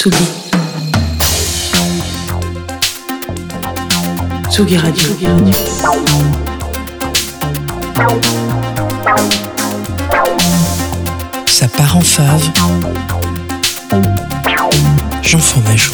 Tsugi. Tsugi Radio. Ça part en fave. Jean Fromageau.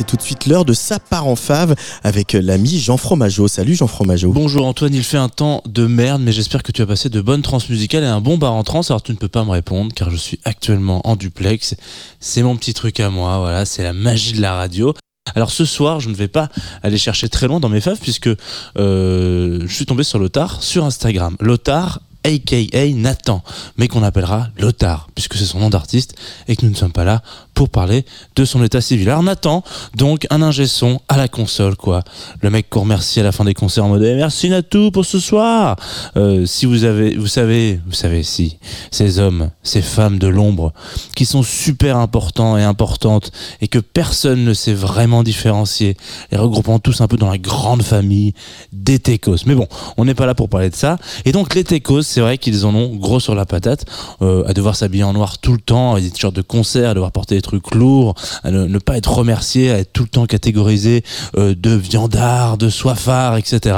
C'est tout de suite l'heure de Ça part en fave avec l'ami Jean Fromageau. Salut Jean Fromageau. Bonjour Antoine, il fait un temps de merde, mais j'espère que tu as passé de bonnes trans musicales et un bon bar en trans. Alors tu ne peux pas me répondre car je suis actuellement en duplex. C'est mon petit truc à moi, voilà, c'est la magie de la radio. Alors ce soir, je ne vais pas aller chercher très loin dans mes faves puisque euh, je suis tombé sur Lothar sur Instagram. Lothar aka Nathan, mais qu'on appellera Lothar, puisque c'est son nom d'artiste, et que nous ne sommes pas là pour parler de son état civil. Alors Nathan, donc un ingé son à la console, quoi. Le mec qu'on remercie à la fin des concerts en mode eh, merci Natou pour ce soir. Euh, si vous avez, vous savez, vous savez si ces hommes, ces femmes de l'ombre, qui sont super importants et importantes et que personne ne sait vraiment différencier, les regroupant tous un peu dans la grande famille des Técos. Mais bon, on n'est pas là pour parler de ça. Et donc les Técos, c'est vrai qu'ils en ont gros sur la patate, euh, à devoir s'habiller en noir tout le temps, à des t-shirts de concert, à devoir porter trucs lourds, à ne, pas être remercié, à être tout le temps catégorisé euh, de viandard, de soifard, etc.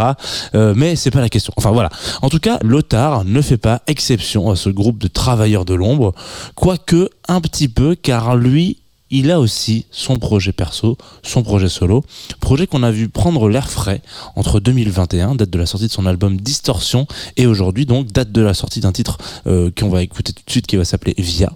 Euh, mais c'est pas la question. Enfin voilà. En tout cas, Lothar ne fait pas exception à ce groupe de travailleurs de l'ombre, quoique un petit peu, car lui il a aussi son projet perso, son projet solo, projet qu'on a vu prendre l'air frais entre 2021, date de la sortie de son album Distorsion, et aujourd'hui donc date de la sortie d'un titre euh, qu'on va écouter tout de suite qui va s'appeler Via.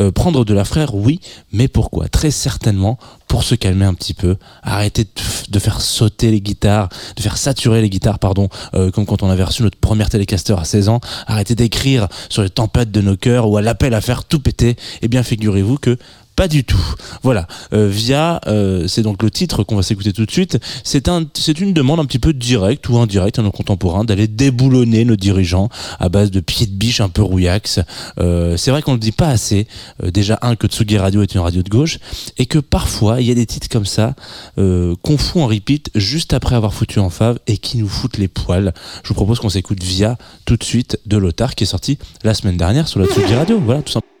Euh, prendre de la frère, oui, mais pourquoi? Très certainement pour se calmer un petit peu, arrêter de, faire sauter les guitares, de faire saturer les guitares, pardon, euh, comme quand on avait reçu notre première télécaster à 16 ans, arrêter d'écrire sur les tempêtes de nos cœurs ou à l'appel à faire tout péter, eh bien figurez-vous que pas du tout. Voilà. Euh, via, euh, c'est donc le titre qu'on va s'écouter tout de suite. C'est un, c'est une demande un petit peu directe ou indirecte à nos contemporains d'aller déboulonner nos dirigeants à base de pieds de biche un peu rouillax. Euh, c'est vrai qu'on le dit pas assez. déjà un que Tsugi Radio est une radio de gauche et que parfois il y a des titres comme ça qu'on fout en repeat juste après avoir foutu en fave et qui nous foutent les poils. Je vous propose qu'on s'écoute via tout de suite de Lothar qui est sorti la semaine dernière sur la Tsugi Radio. Voilà, tout simplement.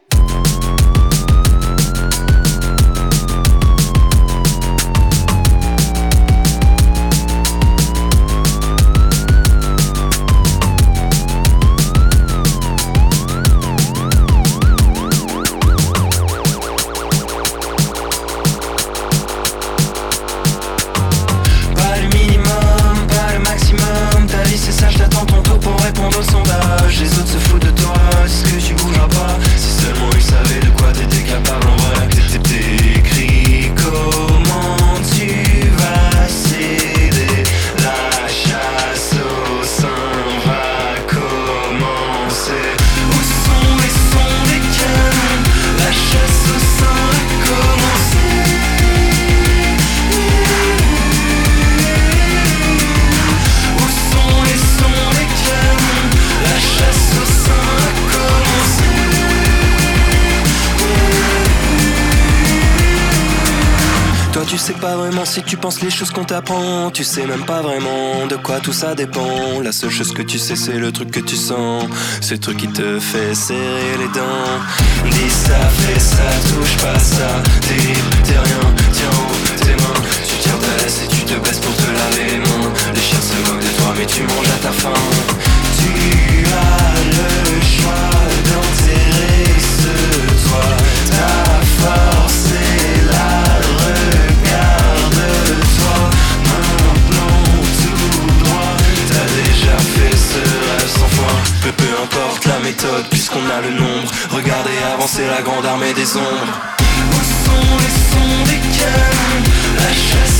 Si tu penses les choses qu'on t'apprend. Tu sais même pas vraiment de quoi tout ça dépend. La seule chose que tu sais, c'est le truc que tu sens. Ce truc qui te fait serrer les dents. Dis ça, fais ça, touche pas ça. qu'on a le nombre. Regardez avancer la grande armée des ombres. Où sont les sons La chasse